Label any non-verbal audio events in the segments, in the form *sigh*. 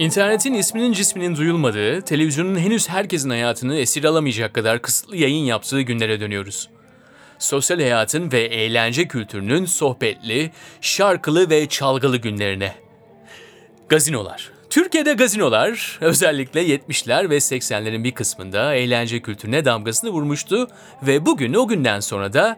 İnternetin isminin cisminin duyulmadığı, televizyonun henüz herkesin hayatını esir alamayacak kadar kısıtlı yayın yaptığı günlere dönüyoruz. Sosyal hayatın ve eğlence kültürünün sohbetli, şarkılı ve çalgılı günlerine. Gazinolar. Türkiye'de gazinolar özellikle 70'ler ve 80'lerin bir kısmında eğlence kültürüne damgasını vurmuştu ve bugün o günden sonra da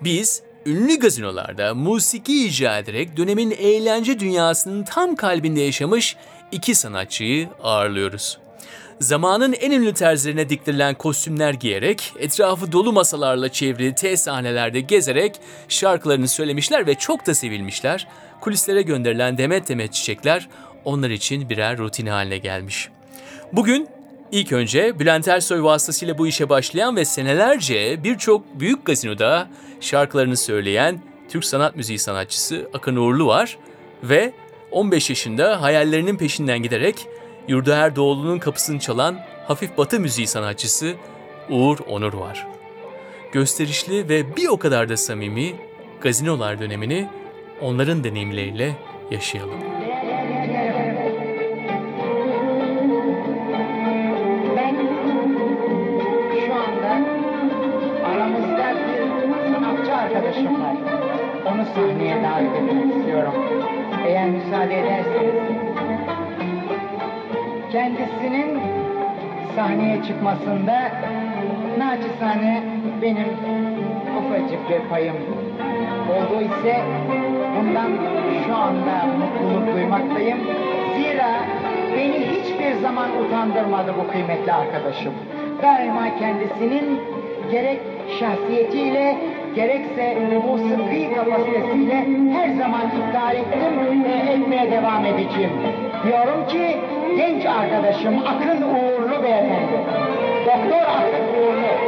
biz ünlü gazinolarda musiki icra ederek dönemin eğlence dünyasının tam kalbinde yaşamış iki sanatçıyı ağırlıyoruz. Zamanın en ünlü terzilerine diktirilen kostümler giyerek, etrafı dolu masalarla çevrili T sahnelerde gezerek şarkılarını söylemişler ve çok da sevilmişler. Kulislere gönderilen demet demet çiçekler onlar için birer rutin haline gelmiş. Bugün ilk önce Bülent Ersoy vasıtasıyla bu işe başlayan ve senelerce birçok büyük gazinoda şarkılarını söyleyen Türk sanat müziği sanatçısı Akın Uğurlu var ve 15 yaşında hayallerinin peşinden giderek Yurda Erdoğlu'nun kapısını çalan hafif batı müziği sanatçısı Uğur Onur var. Gösterişli ve bir o kadar da samimi gazinolar dönemini onların deneyimleriyle yaşayalım. Aramızda bir sanatçı arkadaşım var. Onu sahneye davet etmek istiyorum. Eğer müsaade ederseniz. Kendisinin sahneye çıkmasında naçizane benim ufacık bir payım olduğu ise bundan şu anda mutluluk duymaktayım. Zira beni hiçbir zaman utandırmadı bu kıymetli arkadaşım. Daima kendisinin gerek şahsiyetiyle gerekse musiki kapasitesiyle her zaman iptal ettim ve etmeye devam edeceğim. Diyorum ki genç arkadaşım Akın Uğurlu beyefendi. Doktor Akın Uğurlu.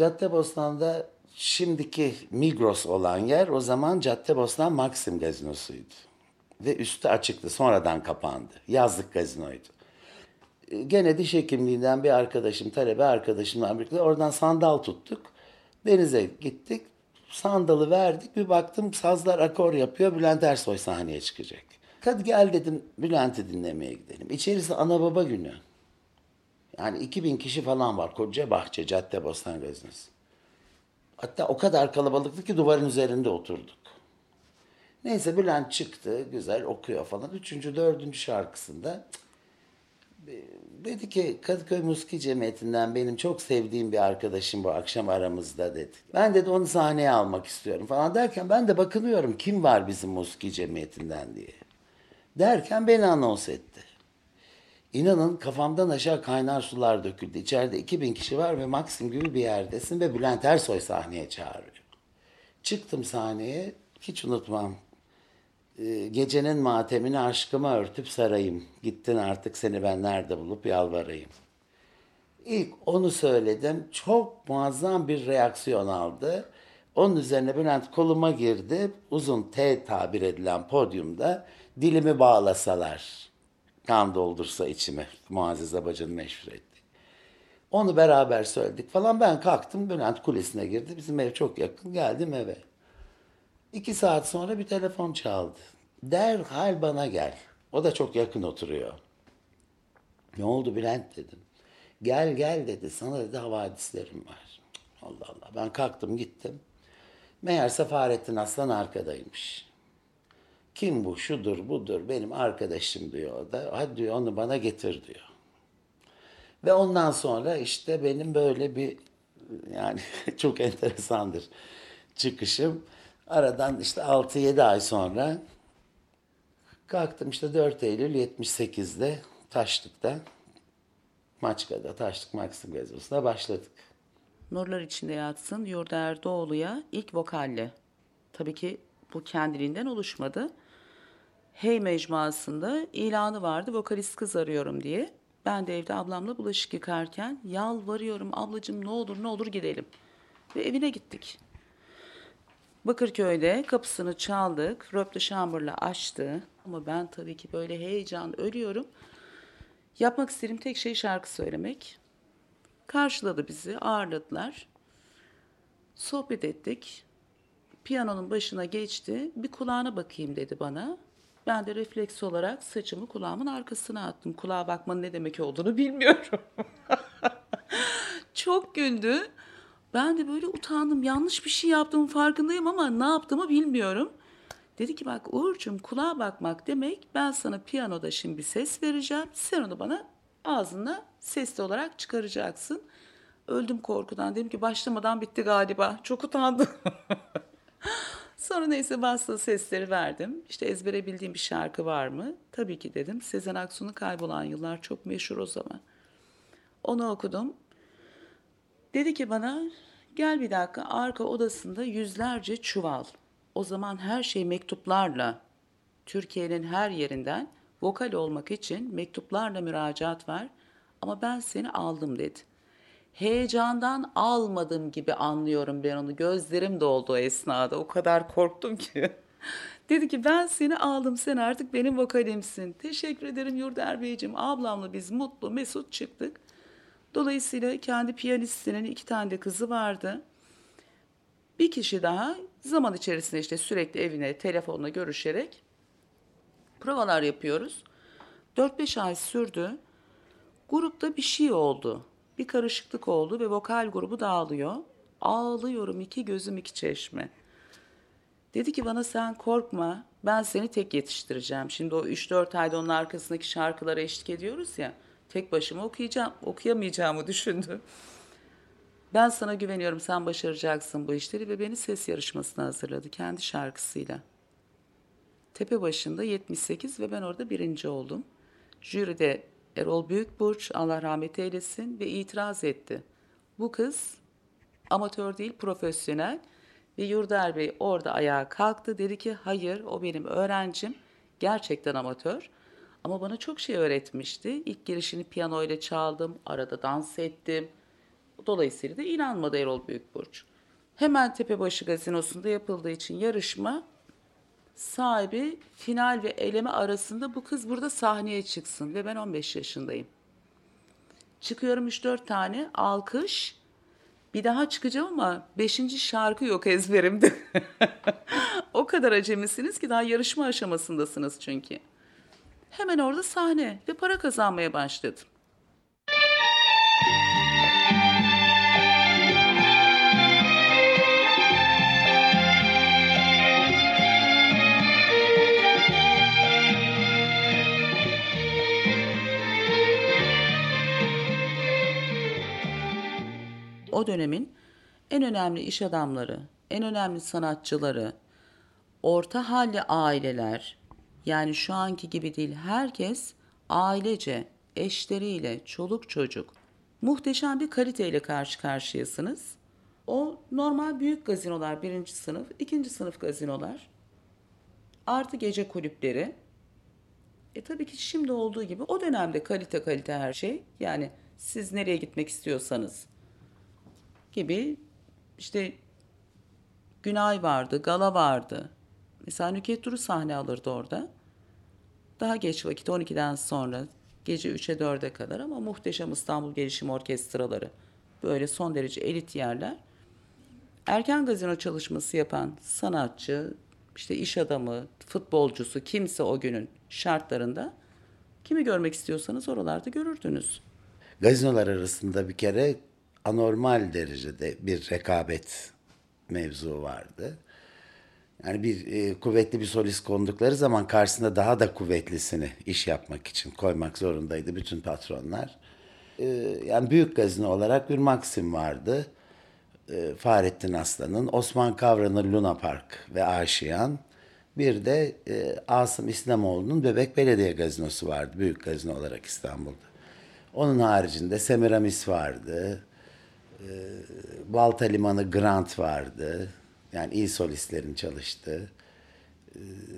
Caddebostan'da şimdiki Migros olan yer o zaman Caddebostan Maxim gazinosuydu. Ve üstü açıktı sonradan kapandı. Yazlık gazinoydu. E, Gene diş hekimliğinden bir arkadaşım, talebe arkadaşımla birlikte oradan sandal tuttuk. Denize gittik. Sandalı verdik. Bir baktım sazlar akor yapıyor. Bülent Ersoy sahneye çıkacak. Hadi gel dedim Bülent'i dinlemeye gidelim. İçerisi ana baba günü. Yani 2000 kişi falan var. Koca bahçe, Caddebostan Gazinosu. Hatta o kadar kalabalıktı ki duvarın üzerinde oturduk. Neyse Bülent çıktı, güzel okuyor falan. Üçüncü, dördüncü şarkısında dedi ki Kadıköy Musiki Cemiyeti'nden benim çok sevdiğim bir arkadaşım bu akşam aramızda dedi. Ben dedi onu sahneye almak istiyorum falan derken ben de bakınıyorum kim var bizim Musiki Cemiyeti'nden diye. Derken beni anons etti. İnanın kafamdan aşağı kaynar sular döküldü. İçeride 2000 kişi var ve Maxim gibi bir yerdesin ve Bülent Ersoy sahneye çağırıyor. Çıktım sahneye, hiç unutmam. Ee, gecenin matemini aşkıma örtüp sarayım. Gittin artık seni ben nerede bulup yalvarayım. İlk onu söyledim. Çok muazzam bir reaksiyon aldı. Onun üzerine Bülent koluma girdi. Uzun T tabir edilen podyumda dilimi bağlasalar. Kan doldursa içime. Muazzez Abacı'nın meşhur etti. Onu beraber söyledik falan. Ben kalktım Bülent kulesine girdi. Bizim ev çok yakın. Geldim eve. İki saat sonra bir telefon çaldı. Derhal bana gel. O da çok yakın oturuyor. Ne oldu Bülent dedim. Gel gel dedi. Sana dedi havadislerim var. Allah Allah. Ben kalktım gittim. Meğerse Fahrettin Aslan arkadaymış. Kim bu? Şudur, budur. Benim arkadaşım diyor o da. Hadi diyor onu bana getir diyor. Ve ondan sonra işte benim böyle bir yani *laughs* çok enteresandır çıkışım. Aradan işte 6-7 ay sonra kalktım işte 4 Eylül 78'de Taşlık'ta Maçka'da Taşlık Maxim Gazosu'na başladık. Nurlar içinde yatsın Yurda Erdoğlu'ya ilk vokalle. Tabii ki bu kendiliğinden oluşmadı. Hey mecmuasında ilanı vardı vokalist kız arıyorum diye. Ben de evde ablamla bulaşık yıkarken yalvarıyorum ablacığım ne olur ne olur gidelim. Ve evine gittik. Bakırköy'de kapısını çaldık. Röpte şambırla açtı. Ama ben tabii ki böyle heyecan ölüyorum. Yapmak istediğim tek şey şarkı söylemek. Karşıladı bizi, ağırladılar. Sohbet ettik. Piyanonun başına geçti. Bir kulağına bakayım dedi bana. Ben de refleks olarak saçımı kulağımın arkasına attım. Kulağa bakmanın ne demek olduğunu bilmiyorum. *laughs* Çok güldü. Ben de böyle utandım. Yanlış bir şey yaptığımın farkındayım ama ne yaptığımı bilmiyorum. Dedi ki bak Uğur'cum kulağa bakmak demek ben sana piyanoda şimdi bir ses vereceğim. Sen onu bana ağzına sesli olarak çıkaracaksın. Öldüm korkudan. Dedim ki başlamadan bitti galiba. Çok utandım. *laughs* *gasps* Sonra neyse bastığı sesleri verdim. İşte ezbere bildiğim bir şarkı var mı? Tabii ki dedim. Sezen Aksu'nun Kaybolan Yıllar çok meşhur o zaman. Onu okudum. Dedi ki bana gel bir dakika arka odasında yüzlerce çuval. O zaman her şey mektuplarla Türkiye'nin her yerinden vokal olmak için mektuplarla müracaat var. Ama ben seni aldım dedi. Heyecandan almadım gibi anlıyorum ben onu. Gözlerim doldu o esnada. O kadar korktum ki. *laughs* Dedi ki ben seni aldım sen artık benim vokalimsin. Teşekkür ederim Yurder Beyciğim. Ablamla biz mutlu mesut çıktık. Dolayısıyla kendi piyanistinin iki tane de kızı vardı. Bir kişi daha zaman içerisinde işte sürekli evine telefonla görüşerek provalar yapıyoruz. 4-5 ay sürdü. Grupta bir şey oldu. Bir karışıklık oldu ve vokal grubu dağılıyor. Ağlıyorum iki gözüm iki çeşme. Dedi ki bana sen korkma ben seni tek yetiştireceğim. Şimdi o 3-4 ayda onun arkasındaki şarkılara eşlik ediyoruz ya. Tek başıma okuyacağım, okuyamayacağımı düşündüm. Ben sana güveniyorum sen başaracaksın bu işleri ve beni ses yarışmasına hazırladı kendi şarkısıyla. Tepe başında 78 ve ben orada birinci oldum. Jüride Erol Büyükburç Allah rahmet eylesin ve itiraz etti. Bu kız amatör değil profesyonel ve Yurder Bey orada ayağa kalktı dedi ki hayır o benim öğrencim gerçekten amatör ama bana çok şey öğretmişti. İlk girişini piyano ile çaldım arada dans ettim. Dolayısıyla da inanmadı Erol Büyükburç. Hemen Tepebaşı Gazinosu'nda yapıldığı için yarışma sahibi final ve eleme arasında bu kız burada sahneye çıksın ve ben 15 yaşındayım. Çıkıyorum 3-4 tane alkış. Bir daha çıkacağım ama 5. şarkı yok ezberimde. *laughs* o kadar acemisiniz ki daha yarışma aşamasındasınız çünkü. Hemen orada sahne ve para kazanmaya başladım. O dönemin en önemli iş adamları, en önemli sanatçıları, orta halli aileler, yani şu anki gibi değil herkes ailece, eşleriyle, çoluk çocuk muhteşem bir kaliteyle karşı karşıyasınız. O normal büyük gazinolar birinci sınıf, ikinci sınıf gazinolar. Artı gece kulüpleri. E tabii ki şimdi olduğu gibi o dönemde kalite kalite her şey. Yani siz nereye gitmek istiyorsanız gibi işte Günay vardı, Gala vardı. Mesela Nüket Duru sahne alırdı orada. Daha geç vakit 12'den sonra gece 3'e 4'e kadar ama muhteşem İstanbul Gelişim Orkestraları. Böyle son derece elit yerler. Erken gazino çalışması yapan sanatçı, işte iş adamı, futbolcusu kimse o günün şartlarında kimi görmek istiyorsanız oralarda görürdünüz. Gazinolar arasında bir kere anormal derecede bir rekabet mevzu vardı. Yani bir e, kuvvetli bir solist kondukları zaman karşısında daha da kuvvetlisini iş yapmak için koymak zorundaydı bütün patronlar. E, yani büyük gazino olarak bir Maxim vardı. E, Fahrettin Aslan'ın, Osman Kavran'ın Luna Park ve Aşiyan. Bir de e, Asım İslamoğlu'nun Bebek Belediye Gazinosu vardı, büyük gazino olarak İstanbul'da. Onun haricinde Semiramis vardı, Balta Limanı Grant vardı. Yani iyi solistlerin çalıştığı.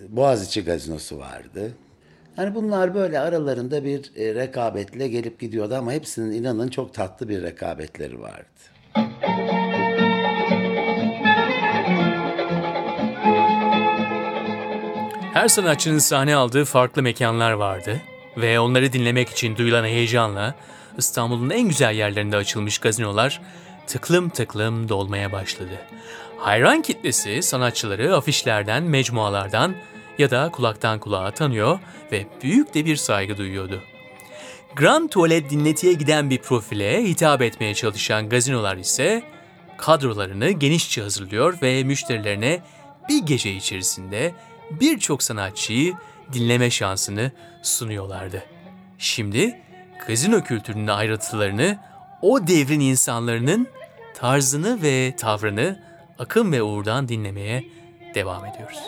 Boğaziçi Gazinosu vardı. Yani bunlar böyle aralarında bir e, rekabetle gelip gidiyordu ama hepsinin inanın çok tatlı bir rekabetleri vardı. Her sanatçının sahne aldığı farklı mekanlar vardı ve onları dinlemek için duyulan heyecanla İstanbul'un en güzel yerlerinde açılmış gazinolar tıklım tıklım dolmaya başladı. Hayran kitlesi sanatçıları afişlerden, mecmualardan ya da kulaktan kulağa tanıyor ve büyük de bir saygı duyuyordu. Grand Tuvalet dinletiye giden bir profile hitap etmeye çalışan gazinolar ise kadrolarını genişçe hazırlıyor ve müşterilerine bir gece içerisinde birçok sanatçıyı dinleme şansını sunuyorlardı. Şimdi gazino kültürünün ayrıntılarını o devrin insanların tarzını ve tavrını Akın ve Uğur'dan dinlemeye devam ediyoruz.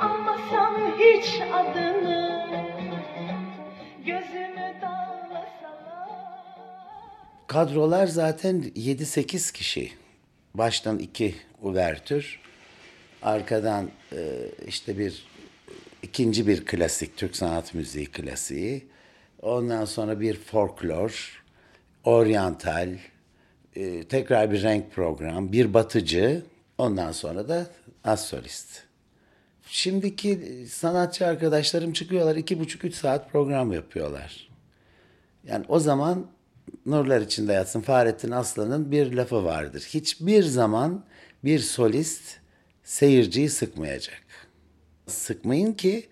Anmasam hiç adını Gözümü dağlasalar Kadrolar zaten 7-8 kişi. Baştan iki uvertür. Arkadan e, işte bir ikinci bir klasik, Türk sanat müziği klasiği. Ondan sonra bir folklor, oryantal, e, tekrar bir renk program, bir batıcı, ondan sonra da az solist. Şimdiki sanatçı arkadaşlarım çıkıyorlar, iki buçuk, üç saat program yapıyorlar. Yani o zaman nurlar içinde yatsın Fahrettin Aslan'ın bir lafı vardır. Hiçbir zaman bir solist seyirciyi sıkmayacak. Sıkmayın ki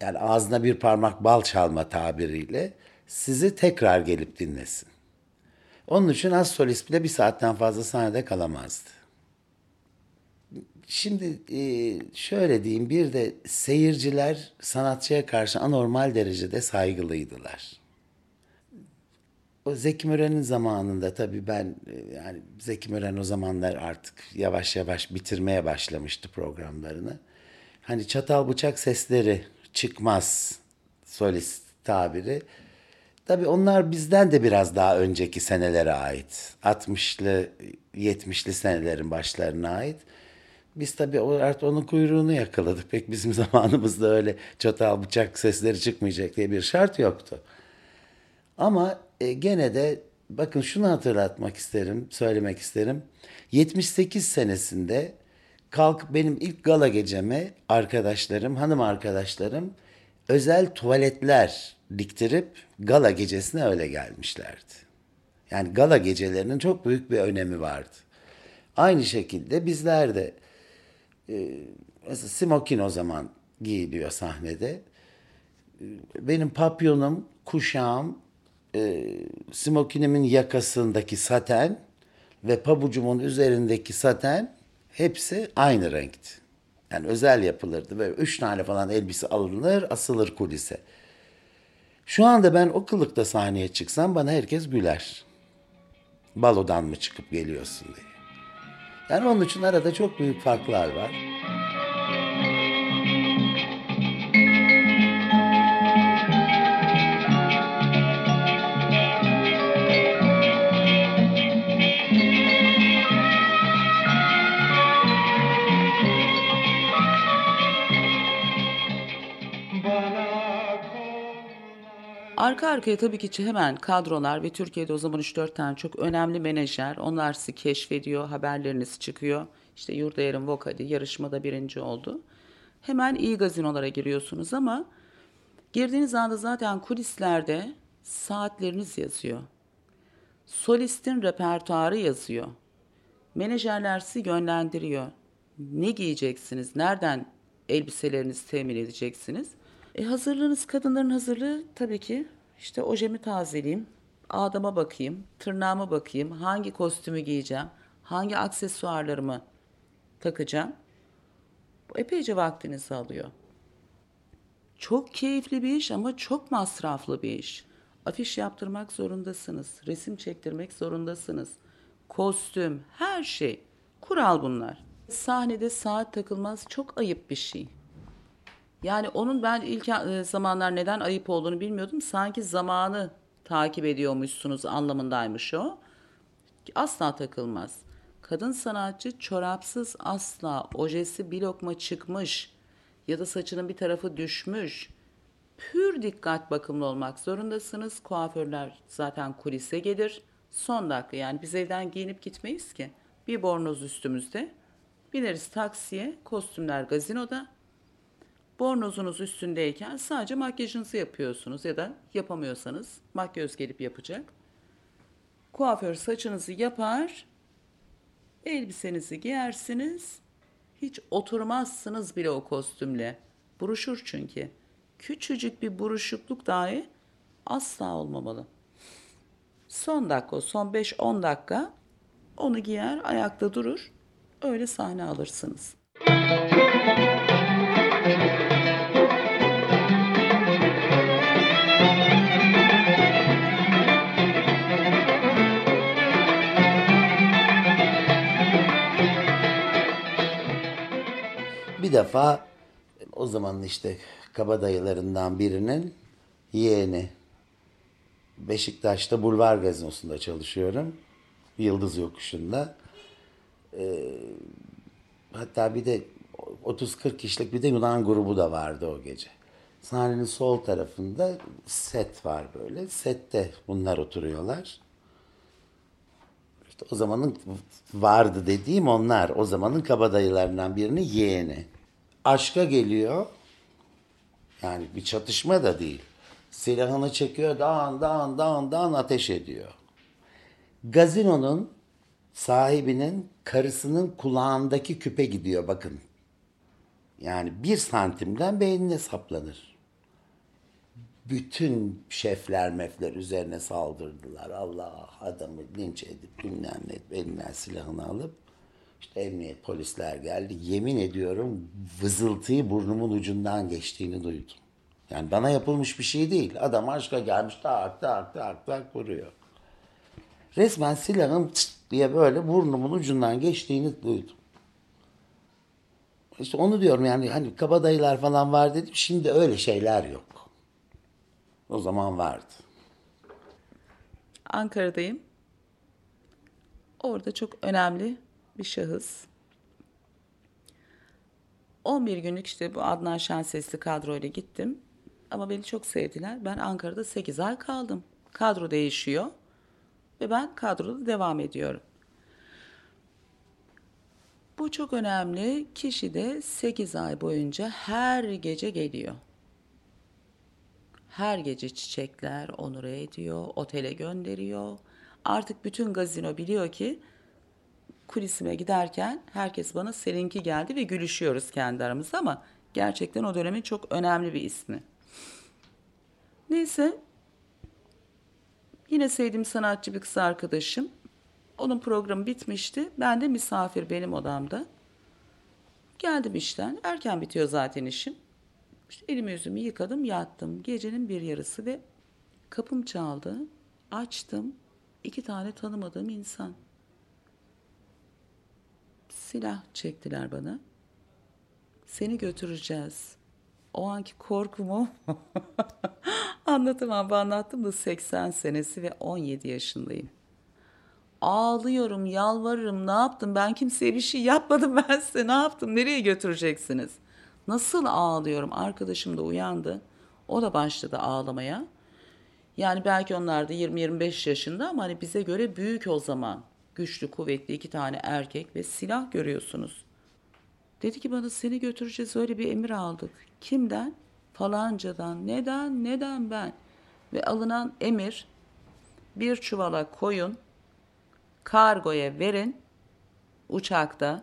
yani ağzına bir parmak bal çalma tabiriyle sizi tekrar gelip dinlesin. Onun için az solist bile bir saatten fazla sahnede kalamazdı. Şimdi e, şöyle diyeyim bir de seyirciler sanatçıya karşı anormal derecede saygılıydılar. O Zeki Müren'in zamanında tabii ben e, yani Zeki Müren o zamanlar artık yavaş yavaş bitirmeye başlamıştı programlarını. Hani çatal bıçak sesleri çıkmaz solist tabiri. Tabii onlar bizden de biraz daha önceki senelere ait. 60'lı 70'li senelerin başlarına ait. Biz tabii artık onun kuyruğunu yakaladık. Pek bizim *laughs* zamanımızda öyle çatal bıçak sesleri çıkmayacak diye bir şart yoktu. Ama e, gene de bakın şunu hatırlatmak isterim, söylemek isterim. 78 senesinde kalkıp benim ilk gala geceme arkadaşlarım, hanım arkadaşlarım özel tuvaletler diktirip gala gecesine öyle gelmişlerdi. Yani gala gecelerinin çok büyük bir önemi vardı. Aynı şekilde bizler de e, mesela smokin o zaman giyiliyor sahnede benim papyonum, kuşağım, e, smokinimin yakasındaki saten ve pabucumun üzerindeki saten hepsi aynı renkti. Yani özel yapılırdı. Böyle üç tane falan elbise alınır, asılır kulise. Şu anda ben o kılıkta sahneye çıksam bana herkes güler. Balodan mı çıkıp geliyorsun diye. Yani onun için arada çok büyük farklar var. Arka arkaya tabii ki hemen kadrolar ve Türkiye'de o zaman 3-4 tane çok önemli menajer. Onlar sizi keşfediyor, haberleriniz çıkıyor. İşte Yurdayar'ın Vokali yarışmada birinci oldu. Hemen iyi gazinolara giriyorsunuz ama girdiğiniz anda zaten kulislerde saatleriniz yazıyor. Solistin repertuarı yazıyor. Menajerler sizi yönlendiriyor. Ne giyeceksiniz? Nereden elbiselerinizi temin edeceksiniz? E hazırlığınız, kadınların hazırlığı tabii ki işte ojemi tazeleyeyim, adama bakayım, tırnağıma bakayım, hangi kostümü giyeceğim, hangi aksesuarlarımı takacağım. Bu epeyce vaktinizi alıyor. Çok keyifli bir iş ama çok masraflı bir iş. Afiş yaptırmak zorundasınız, resim çektirmek zorundasınız. Kostüm, her şey. Kural bunlar. Sahnede saat takılmaz çok ayıp bir şey. Yani onun ben ilk e, zamanlar neden ayıp olduğunu bilmiyordum. Sanki zamanı takip ediyormuşsunuz anlamındaymış o. Asla takılmaz. Kadın sanatçı çorapsız asla, ojesi bir lokma çıkmış. ya da saçının bir tarafı düşmüş. Pür dikkat bakımlı olmak zorundasınız. Kuaförler zaten kulise gelir. Son dakika yani biz evden giyinip gitmeyiz ki. Bir bornoz üstümüzde. Bineriz taksiye, kostümler gazinoda. Bornozunuz üstündeyken sadece makyajınızı yapıyorsunuz ya da yapamıyorsanız makyöz gelip yapacak. Kuaför saçınızı yapar, elbisenizi giyersiniz. Hiç oturmazsınız bile o kostümle. Buruşur çünkü. Küçücük bir buruşukluk dahi asla olmamalı. Son dakika, son 5-10 dakika onu giyer, ayakta durur. Öyle sahne alırsınız. Bir defa o zamanın işte kabadayılarından birinin yeğeni. Beşiktaş'ta Bulvar Gazinosu'nda çalışıyorum. Yıldız Yokuşu'nda. Ee, hatta bir de 30-40 kişilik bir de Yunan grubu da vardı o gece. Sahnenin sol tarafında set var böyle. Sette bunlar oturuyorlar. İşte o zamanın vardı dediğim onlar. O zamanın kabadayılarından birinin yeğeni. Aşka geliyor. Yani bir çatışma da değil. Silahını çekiyor, dağın dağın dağın dağın ateş ediyor. Gazinonun sahibinin karısının kulağındaki küpe gidiyor bakın. Yani bir santimden beynine saplanır. Bütün şefler mefler üzerine saldırdılar. Allah adamı linç edip bilmem ne elinden silahını alıp işte emniyet polisler geldi. Yemin ediyorum vızıltıyı burnumun ucundan geçtiğini duydum. Yani bana yapılmış bir şey değil. Adam aşka gelmiş tak tak tak tak vuruyor. Resmen silahın çıt diye böyle burnumun ucundan geçtiğini duydum. İşte onu diyorum yani hani kabadayılar falan var dedim. Şimdi öyle şeyler yok. O zaman vardı. Ankara'dayım. Orada çok önemli bir şahıs. 11 günlük işte bu Adnan Şensesli kadroyla gittim. Ama beni çok sevdiler. Ben Ankara'da 8 ay kaldım. Kadro değişiyor. Ve ben kadroda devam ediyorum. Bu çok önemli. Kişi de 8 ay boyunca her gece geliyor. Her gece çiçekler onure ediyor, otele gönderiyor. Artık bütün gazino biliyor ki kulisime giderken herkes bana seninki geldi ve gülüşüyoruz kendi aramızda ama gerçekten o dönemin çok önemli bir ismi. Neyse yine sevdiğim sanatçı bir kız arkadaşım. Onun programı bitmişti. Ben de misafir benim odamda. Geldim işten. Erken bitiyor zaten işim. İşte elimi yüzümü yıkadım yattım. Gecenin bir yarısı ve kapım çaldı. Açtım. İki tane tanımadığım insan. Silah çektiler bana. Seni götüreceğiz. O anki korkumu *laughs* anlatamam. Anlattım da 80 senesi ve 17 yaşındayım. Ağlıyorum, yalvarırım. Ne yaptım? Ben kimseye bir şey yapmadım *laughs* ben size. Ne yaptım? Nereye götüreceksiniz? Nasıl ağlıyorum? Arkadaşım da uyandı. O da başladı ağlamaya. Yani belki onlar da 20-25 yaşında ama hani bize göre büyük o zaman. Güçlü, kuvvetli iki tane erkek ve silah görüyorsunuz. Dedi ki bana seni götüreceğiz öyle bir emir aldık. Kimden? Falancadan. Neden? Neden ben? Ve alınan emir bir çuvala koyun, kargoya verin, uçakta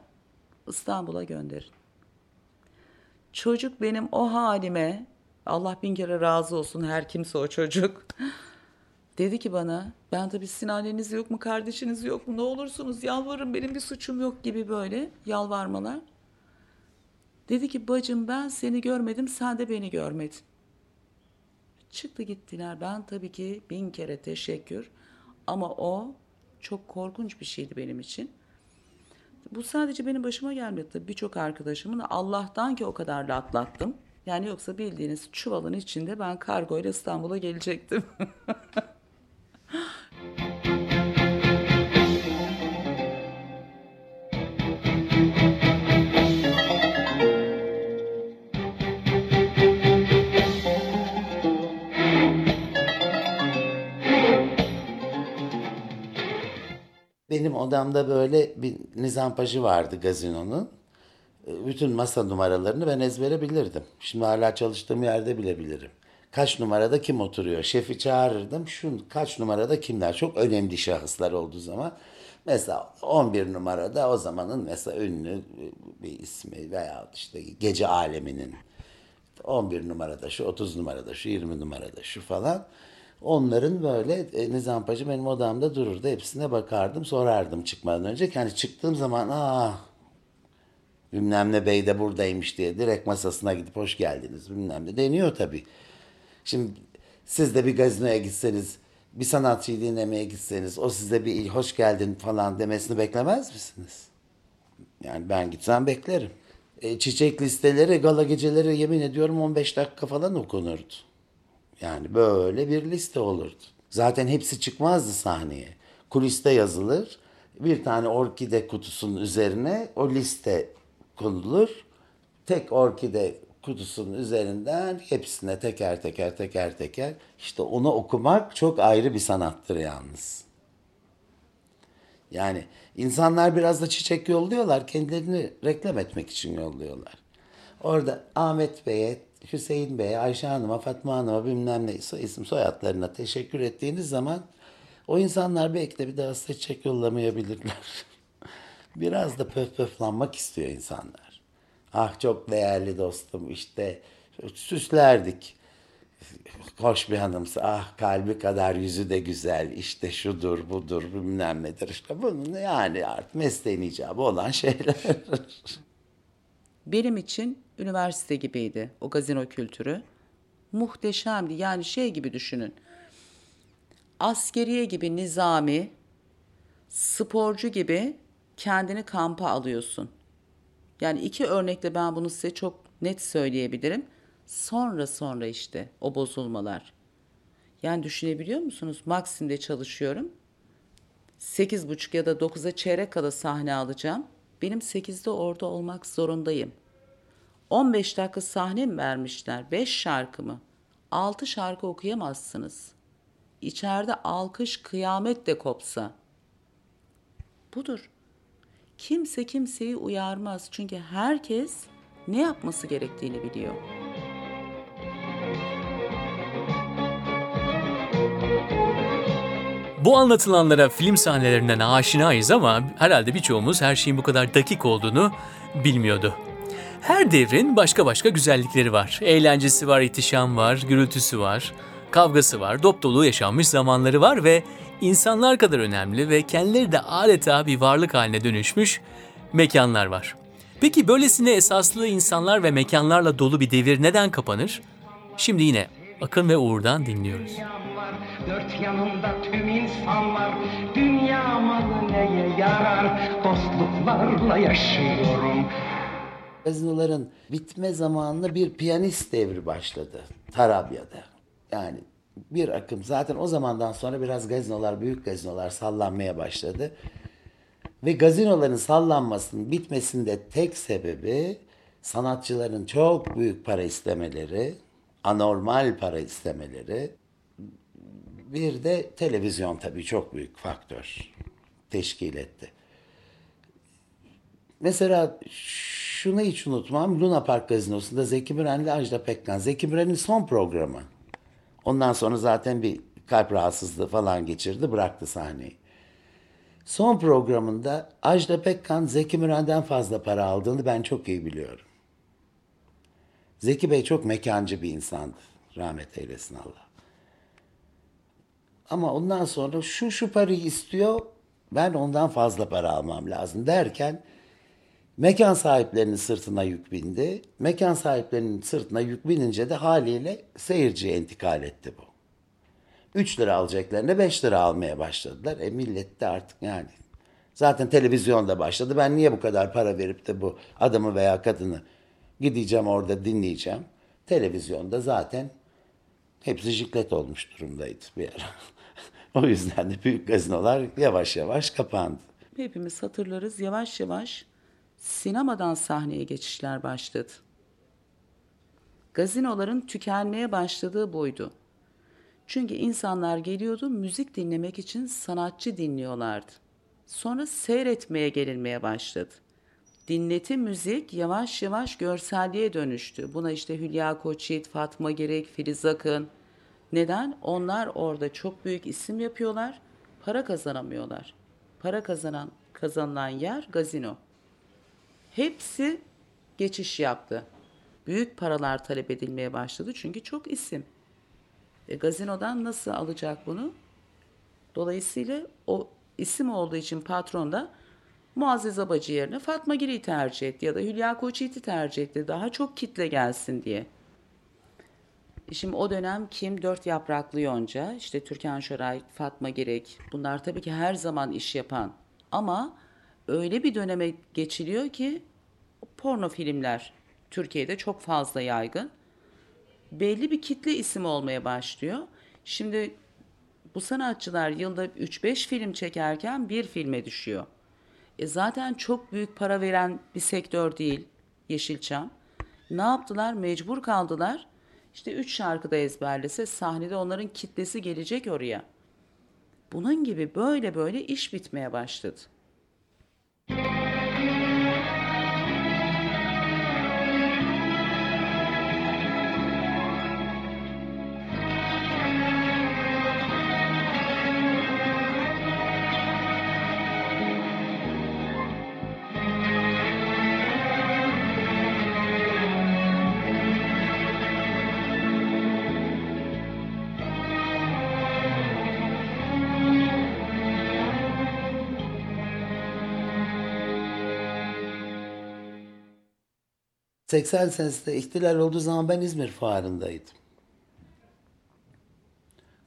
İstanbul'a gönderin. Çocuk benim o halime, Allah bin kere razı olsun her kimse o çocuk. Dedi ki bana, ben tabii sizin anneniz yok mu, kardeşiniz yok mu, ne olursunuz yalvarın benim bir suçum yok gibi böyle yalvarmalar. Dedi ki bacım ben seni görmedim, sen de beni görmedin. Çıktı gittiler. Ben tabii ki bin kere teşekkür. Ama o çok korkunç bir şeydi benim için. Bu sadece benim başıma gelmedi. Tabii Birçok arkadaşımın Allah'tan ki o kadar da atlattım. Yani yoksa bildiğiniz çuvalın içinde ben kargoyla İstanbul'a gelecektim. *laughs* Benim odamda böyle bir nizampajı vardı gazinonun. Ee, bütün masa numaralarını ben ezbere bilirdim. Şimdi hala çalıştığım yerde bilebilirim. Kaç numarada kim oturuyor? Şefi çağırırdım. Şu kaç numarada kimler? Çok önemli şahıslar olduğu zaman. Mesela 11 numarada o zamanın mesela ünlü bir ismi veya işte gece aleminin 11 numarada şu, 30 numarada şu, 20 numarada şu falan. Onların böyle e, nizampacı benim odamda dururdu. Hepsine bakardım, sorardım çıkmadan önce. Yani çıktığım zaman ah bilmem ne bey de buradaymış diye direkt masasına gidip hoş geldiniz bilmem ne deniyor tabii. Şimdi siz de bir gazinoya gitseniz, bir sanatçıyı dinlemeye gitseniz, o size bir hoş geldin falan demesini beklemez misiniz? Yani ben gitsem beklerim. E, çiçek listeleri, gala geceleri yemin ediyorum 15 dakika falan okunurdu. Yani böyle bir liste olurdu. Zaten hepsi çıkmazdı sahneye. Kuliste yazılır. Bir tane orkide kutusunun üzerine o liste konulur. Tek orkide kutusunun üzerinden hepsine teker teker teker teker işte onu okumak çok ayrı bir sanattır yalnız. Yani insanlar biraz da çiçek yolluyorlar. Kendilerini reklam etmek için yolluyorlar. Orada Ahmet Bey'e, Hüseyin Bey'e, Ayşe Hanım'a, Fatma Hanım'a bilmem ne isim soyadlarına teşekkür ettiğiniz zaman o insanlar belki de bir daha size çiçek yollamayabilirler. *laughs* Biraz da pöf pöflanmak istiyor insanlar. Ah çok değerli dostum işte süslerdik. Hoş bir hanımsa ah kalbi kadar yüzü de güzel işte şudur budur bilmem nedir işte bunun yani artık mesleğin icabı olan *laughs* şeyler. Benim için üniversite gibiydi o gazino kültürü. Muhteşemdi. Yani şey gibi düşünün. Askeriye gibi nizami, sporcu gibi kendini kampa alıyorsun. Yani iki örnekle ben bunu size çok net söyleyebilirim. Sonra sonra işte o bozulmalar. Yani düşünebiliyor musunuz? Maxim'de çalışıyorum. 8.30 ya da 9'a çeyrek kala sahne alacağım. Benim 8'de orada olmak zorundayım. 15 dakika sahne mi vermişler? 5 şarkı mı? 6 şarkı okuyamazsınız. İçeride alkış kıyamet de kopsa. Budur. Kimse kimseyi uyarmaz. Çünkü herkes ne yapması gerektiğini biliyor. Bu anlatılanlara film sahnelerinden aşinayız ama herhalde birçoğumuz her şeyin bu kadar dakik olduğunu bilmiyordu. Her devrin başka başka güzellikleri var. Eğlencesi var, ihtişam var, gürültüsü var, kavgası var, dop dolu yaşanmış zamanları var ve insanlar kadar önemli ve kendileri de adeta bir varlık haline dönüşmüş mekanlar var. Peki böylesine esaslı insanlar ve mekanlarla dolu bir devir neden kapanır? Şimdi yine Akın ve Uğur'dan dinliyoruz. Dört yanımda tüm insanlar Dünya malı neye yarar Dostluklarla yaşıyorum Gazinoların bitme zamanında bir piyanist devri başladı Tarabya'da. Yani bir akım zaten o zamandan sonra biraz gazinolar, büyük gazinolar sallanmaya başladı. Ve gazinoların sallanmasının bitmesinde tek sebebi sanatçıların çok büyük para istemeleri, anormal para istemeleri. Bir de televizyon tabii çok büyük faktör teşkil etti. Mesela şunu hiç unutmam. Luna Park Gazinosu'nda Zeki Müren'le Ajda Pekkan. Zeki Müren'in son programı. Ondan sonra zaten bir kalp rahatsızlığı falan geçirdi. Bıraktı sahneyi. Son programında Ajda Pekkan Zeki Müren'den fazla para aldığını ben çok iyi biliyorum. Zeki Bey çok mekancı bir insandı. Rahmet eylesin Allah. Ama ondan sonra şu şu parayı istiyor, ben ondan fazla para almam lazım derken mekan sahiplerinin sırtına yük bindi. Mekan sahiplerinin sırtına yük binince de haliyle seyirciye intikal etti bu. 3 lira alacaklarına 5 lira almaya başladılar. E millet de artık yani. Zaten televizyonda başladı. Ben niye bu kadar para verip de bu adamı veya kadını gideceğim orada dinleyeceğim. Televizyonda zaten hepsi jiklet olmuş durumdaydı bir ara. *laughs* o yüzden de büyük gazinolar yavaş yavaş kapandı. Hepimiz hatırlarız yavaş yavaş sinemadan sahneye geçişler başladı. Gazinoların tükenmeye başladığı buydu. Çünkü insanlar geliyordu müzik dinlemek için sanatçı dinliyorlardı. Sonra seyretmeye gelinmeye başladı. Dinleti müzik yavaş yavaş görselliğe dönüştü. Buna işte Hülya Koçyiğit, Fatma Gerek, Filiz Akın. Neden? Onlar orada çok büyük isim yapıyorlar, para kazanamıyorlar. Para kazanan kazanılan yer gazino. Hepsi geçiş yaptı. Büyük paralar talep edilmeye başladı çünkü çok isim. E, gazinodan nasıl alacak bunu? Dolayısıyla o isim olduğu için patron da Muazzez Abacı yerine Fatma Giri'yi tercih etti ya da Hülya Koçyiğit'i tercih etti. Daha çok kitle gelsin diye. E Şimdi o dönem kim? Dört Yapraklı Yonca, işte Türkan Şoray, Fatma Girek. Bunlar tabii ki her zaman iş yapan. Ama öyle bir döneme geçiliyor ki porno filmler Türkiye'de çok fazla yaygın. Belli bir kitle isim olmaya başlıyor. Şimdi bu sanatçılar yılda 3-5 film çekerken bir filme düşüyor. E zaten çok büyük para veren bir sektör değil Yeşilçam. Ne yaptılar? Mecbur kaldılar. İşte üç şarkıda ezberlese sahnede onların kitlesi gelecek oraya. Bunun gibi böyle böyle iş bitmeye başladı. 80 senesinde ihtilal olduğu zaman ben İzmir fuarındaydım.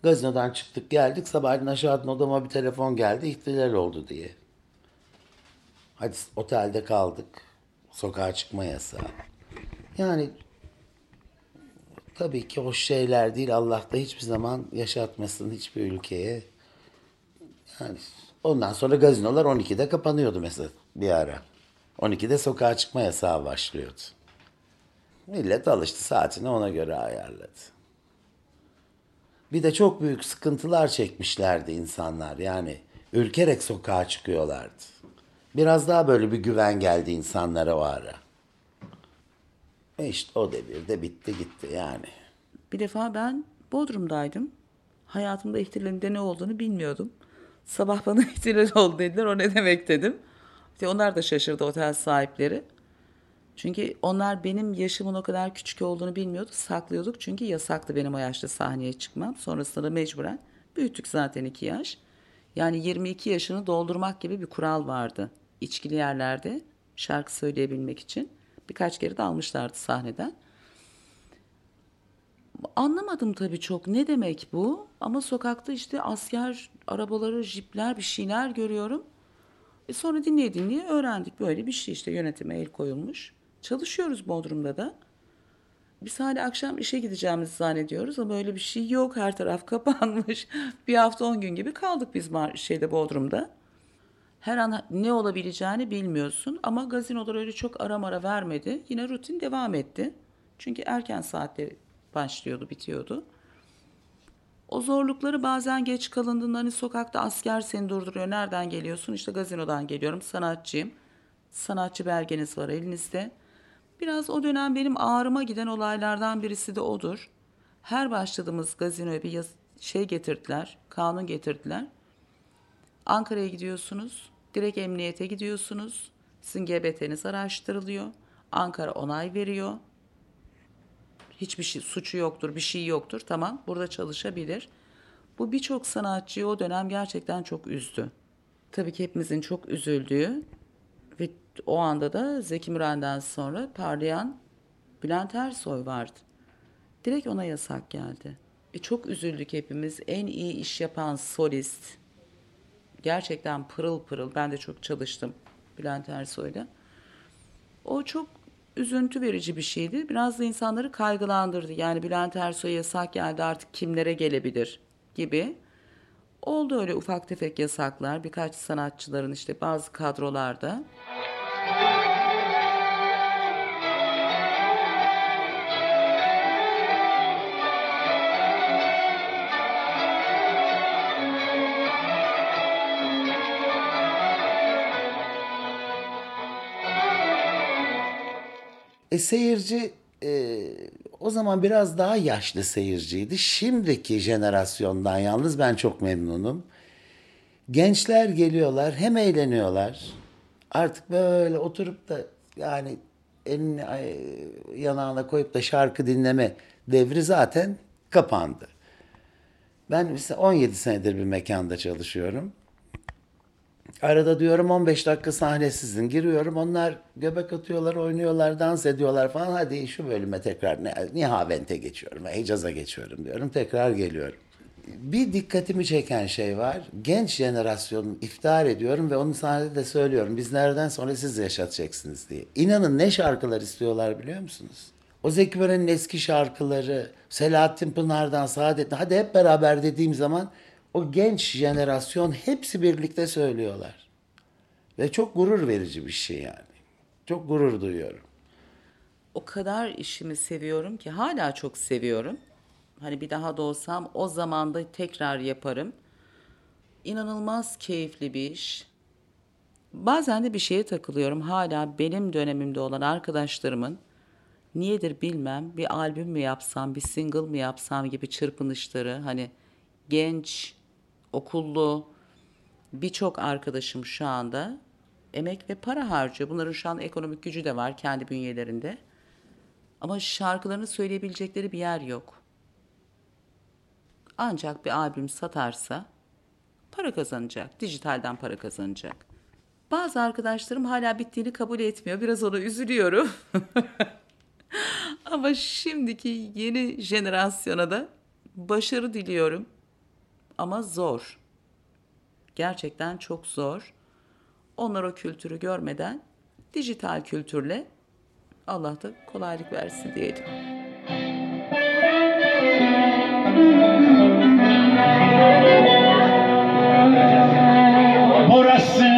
Gazinodan çıktık geldik. Sabahleyin aşağıdan odama bir telefon geldi. ihtilal oldu diye. Hadi otelde kaldık. Sokağa çıkma yasağı. Yani tabii ki hoş şeyler değil. Allah da hiçbir zaman yaşatmasın hiçbir ülkeye. Yani ondan sonra gazinolar 12'de kapanıyordu mesela bir ara. 12'de sokağa çıkma yasağı başlıyordu. Millet alıştı saatini ona göre ayarladı. Bir de çok büyük sıkıntılar çekmişlerdi insanlar. Yani ürkerek sokağa çıkıyorlardı. Biraz daha böyle bir güven geldi insanlara o ara. E işte o devirde bitti gitti yani. Bir defa ben Bodrum'daydım. Hayatımda ihtilalinde ne olduğunu bilmiyordum. Sabah bana *laughs* ihtilal oldu dediler. O ne demek dedim. İşte onlar da şaşırdı otel sahipleri. Çünkü onlar benim yaşımın o kadar küçük olduğunu bilmiyordu. Saklıyorduk çünkü yasaktı benim o yaşta sahneye çıkmam. Sonrasında da mecburen büyüttük zaten iki yaş. Yani 22 yaşını doldurmak gibi bir kural vardı. İçkili yerlerde şarkı söyleyebilmek için. Birkaç kere de almışlardı sahneden. Anlamadım tabii çok ne demek bu ama sokakta işte asker arabaları, jipler bir şeyler görüyorum. E sonra dinleye dinleye öğrendik böyle bir şey işte yönetime el koyulmuş. Çalışıyoruz Bodrum'da da. Biz hala akşam işe gideceğimizi zannediyoruz ama öyle bir şey yok. Her taraf *laughs* kapanmış. bir hafta on gün gibi kaldık biz şeyde Bodrum'da. Her an ne olabileceğini bilmiyorsun ama gazinolar öyle çok ara mara vermedi. Yine rutin devam etti. Çünkü erken saatte başlıyordu, bitiyordu. O zorlukları bazen geç kalındığında hani sokakta asker seni durduruyor. Nereden geliyorsun? İşte gazinodan geliyorum. Sanatçıyım. Sanatçı belgeniz var elinizde. Biraz o dönem benim ağrıma giden olaylardan birisi de odur. Her başladığımız gazinoya bir yaz- şey getirdiler, kanun getirdiler. Ankara'ya gidiyorsunuz, direkt emniyete gidiyorsunuz. Sizin GBT'niz araştırılıyor. Ankara onay veriyor. Hiçbir şey suçu yoktur, bir şey yoktur. Tamam, burada çalışabilir. Bu birçok sanatçıyı o dönem gerçekten çok üzdü. Tabii ki hepimizin çok üzüldüğü o anda da Zeki Müren'den sonra parlayan Bülent Ersoy vardı. Direkt ona yasak geldi. E çok üzüldük hepimiz. En iyi iş yapan solist. Gerçekten pırıl pırıl. Ben de çok çalıştım Bülent Ersoy'la. O çok üzüntü verici bir şeydi. Biraz da insanları kaygılandırdı. Yani Bülent Ersoy'a yasak geldi artık kimlere gelebilir gibi. Oldu öyle ufak tefek yasaklar birkaç sanatçıların işte bazı kadrolarda. E seyirci e, o zaman biraz daha yaşlı seyirciydi. Şimdiki jenerasyondan yalnız ben çok memnunum. Gençler geliyorlar hem eğleniyorlar. Artık böyle oturup da yani elini ay, yanağına koyup da şarkı dinleme devri zaten kapandı. Ben mesela 17 senedir bir mekanda çalışıyorum. Arada diyorum 15 dakika sahnesizin giriyorum. Onlar göbek atıyorlar, oynuyorlar, dans ediyorlar falan. Hadi şu bölüme tekrar Nihavent'e geçiyorum, Hicaz'a geçiyorum diyorum. Tekrar geliyorum. Bir dikkatimi çeken şey var. Genç jenerasyonu iftihar ediyorum ve onu sahnede de söylüyorum. Biz nereden sonra siz yaşatacaksınız diye. İnanın ne şarkılar istiyorlar biliyor musunuz? O Zeki Müren'in eski şarkıları, Selahattin Pınar'dan Saadet'ten hadi hep beraber dediğim zaman o genç jenerasyon hepsi birlikte söylüyorlar. Ve çok gurur verici bir şey yani. Çok gurur duyuyorum. O kadar işimi seviyorum ki hala çok seviyorum. Hani bir daha da olsam o zamanda tekrar yaparım. İnanılmaz keyifli bir iş. Bazen de bir şeye takılıyorum. Hala benim dönemimde olan arkadaşlarımın niyedir bilmem bir albüm mü yapsam, bir single mı yapsam gibi çırpınışları hani genç, okullu birçok arkadaşım şu anda emek ve para harcıyor. Bunların şu an ekonomik gücü de var kendi bünyelerinde. Ama şarkılarını söyleyebilecekleri bir yer yok. Ancak bir albüm satarsa para kazanacak, dijitalden para kazanacak. Bazı arkadaşlarım hala bittiğini kabul etmiyor. Biraz ona üzülüyorum. *laughs* Ama şimdiki yeni jenerasyona da başarı diliyorum. Ama zor. Gerçekten çok zor. Onlar o kültürü görmeden dijital kültürle Allah da kolaylık versin diyelim. Burası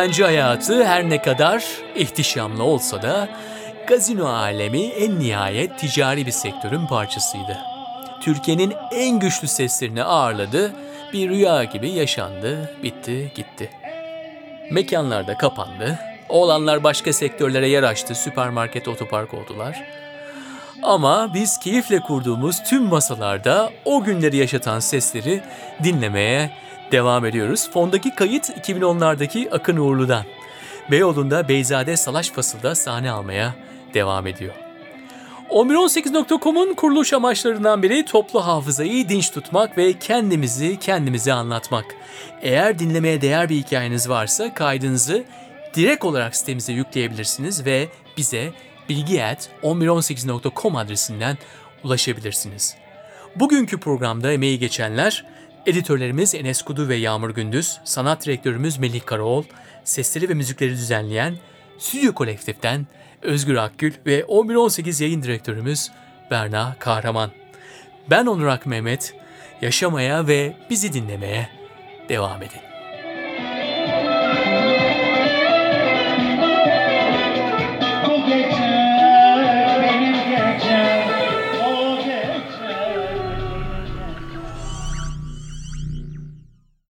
eğlence hayatı her ne kadar ihtişamlı olsa da gazino alemi en nihayet ticari bir sektörün parçasıydı. Türkiye'nin en güçlü seslerini ağırladı, bir rüya gibi yaşandı, bitti, gitti. Mekanlar da kapandı, oğlanlar başka sektörlere yer açtı, süpermarket, otopark oldular. Ama biz keyifle kurduğumuz tüm masalarda o günleri yaşatan sesleri dinlemeye devam ediyoruz. Fondaki kayıt 2010'lardaki Akın Uğurlu'dan. Beyoğlu'nda Beyzade Salaş Fasıl'da sahne almaya devam ediyor. 1118.com'un kuruluş amaçlarından biri toplu hafızayı dinç tutmak ve kendimizi kendimize anlatmak. Eğer dinlemeye değer bir hikayeniz varsa kaydınızı direkt olarak sitemize yükleyebilirsiniz ve bize bilgi.1118.com adresinden ulaşabilirsiniz. Bugünkü programda emeği geçenler editörlerimiz Enes Kudu ve Yağmur Gündüz, sanat direktörümüz Melih Karaoğlu, sesleri ve müzikleri düzenleyen Stüdyo Kolektif'ten Özgür Akgül ve 1118 yayın direktörümüz Berna Kahraman. Ben Onur Ak Mehmet, yaşamaya ve bizi dinlemeye devam edin.